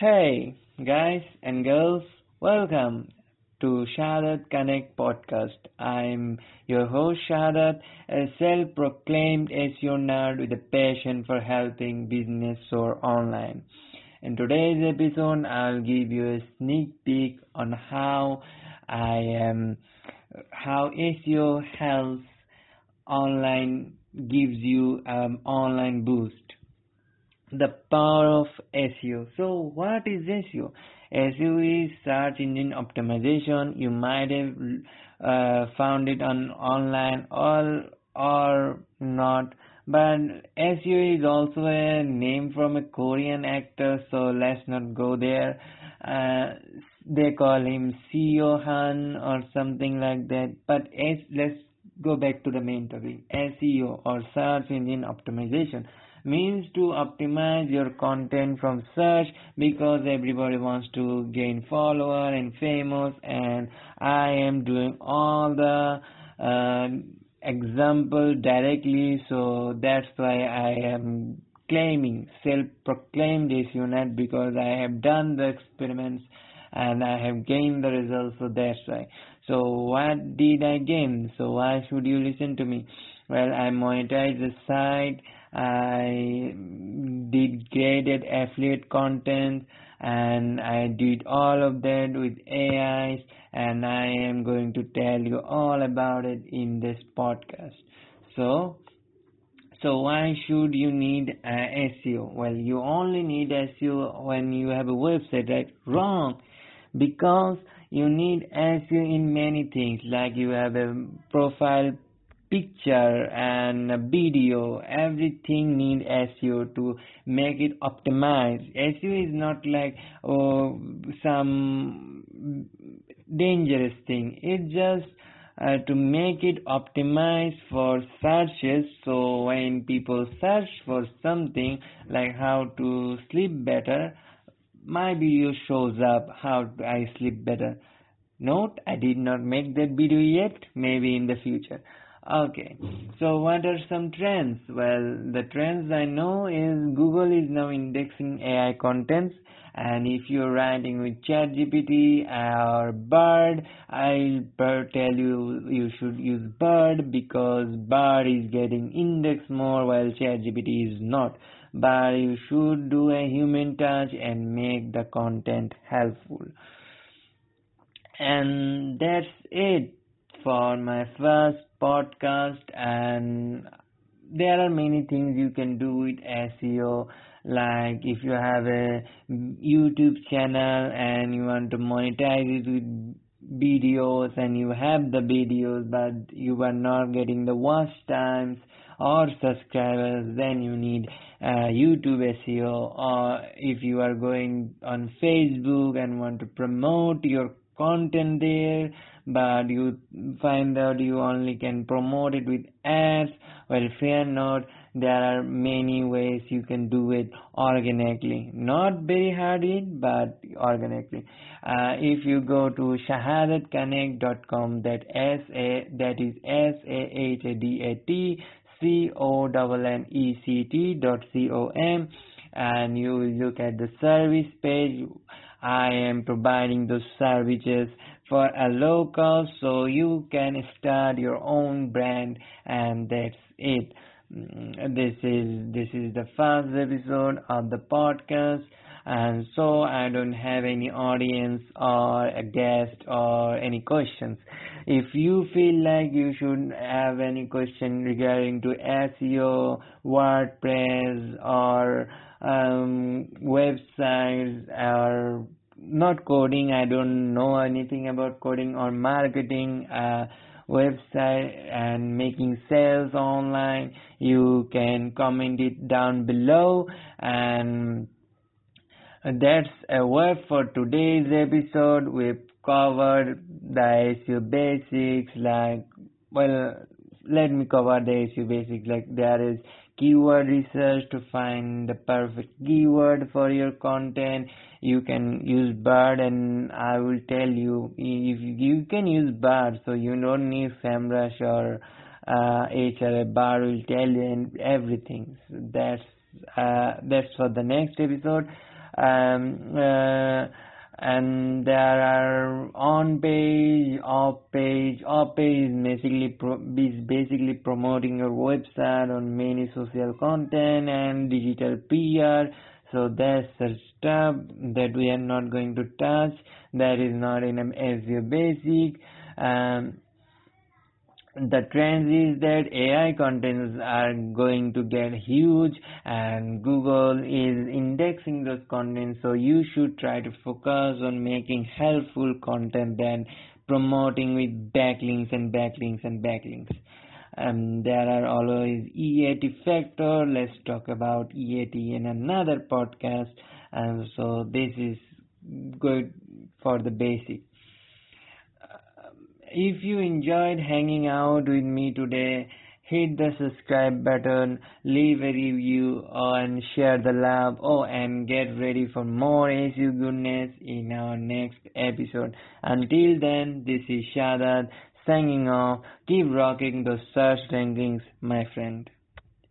Hey, guys and girls, welcome to Sahadat Connect podcast. I'm your host Sahadat, a self-proclaimed SEO nerd with a passion for helping business soar online. In today's episode, I'll give you a sneak peek on how I am, how SEO helps online gives you an online boost the power of SEO. So, what is SEO? SEO is search engine optimization. You might have uh, found it on online or or not, but SEO is also a name from a Korean actor. So let's not go there. Uh, they call him Seo Han or something like that. But as, let's go back to the main topic. SEO or search engine optimization means to optimize your content from search because everybody wants to gain follower and famous and I am doing all the uh, example directly so that's why I am claiming self-proclaimed SEO nerd because I have done the experiments and I have gained the results so that's why so what did I gain so why should you listen to me well I monetized the site I did graded affiliate content and I did all of that with AIs and I am going to tell you all about it in this podcast. So, so why should you need uh, SEO? Well, you only need SEO when you have a website, right? Wrong. Because you need SEO in many things, like you have a profile picture and a video everything need SEO to make it optimized. SEO is not like oh, some dangerous thing. It's just uh, to make it optimized for searches. So when people search for something like how to sleep better my video shows up how I sleep better. Note I did not make that video yet. Maybe in the future Okay, so what are some trends? Well, the trends I know is Google is now indexing AI contents, and if you're writing with ChatGPT or Bard, I'll tell you you should use Bard because Bard is getting indexed more while ChatGPT is not. But you should do a human touch and make the content helpful. And that's it for my first podcast and there are many things you can do with SEO like if you have a YouTube channel and you want to monetize it with videos and you have the videos but you are not getting the watch times or subscribers then you need uh, YouTube SEO or if you are going on Facebook and want to promote your content there but you find out you only can promote it with ads. Well fear not there are many ways you can do it organically. Not very hard it but organically. Uh, if you go to sahadatconnect.com that s a that is s a h a d a t c o n n e c t dot c o m and you look at the service page I am providing those services for a local so you can start your own brand and that's it mm, this is this is the first episode of the podcast and so I don't have any audience or a guest or any questions. If you feel like you should have any question regarding to SEO, WordPress or um, websites or not coding. I don't know anything about coding or marketing website and making sales online. You can comment it down below. And that's a word for today's episode. We've covered the SEO basics like well let me cover the SEO basics. Like there is keyword research to find the perfect keyword for your content. You can use Bard and I will tell you if you can use Bard so you don't need SEMrush or uh, Ahrefs Bard will tell you everything. So that's uh, that's for the next episode. Um, uh, and there are on page, off page. Off page basically pro- is basically promoting your website on many social content and digital PR. So that's the stuff that we are not going to touch. That is not in SEO basic. Um, the trend is that AI contents are going to get huge and Google is indexing those contents so you should try to focus on making helpful content than promoting with backlinks and backlinks and backlinks. Um, there are always EAT factor. Let's talk about EAT in another podcast. And so this is good for the basic. If you enjoyed hanging out with me today, hit the subscribe button, leave a review, and share the love. Oh, and get ready for more SEO goodness in our next episode. Until then, this is Sahadat signing off. Keep rocking those search rankings, my friend.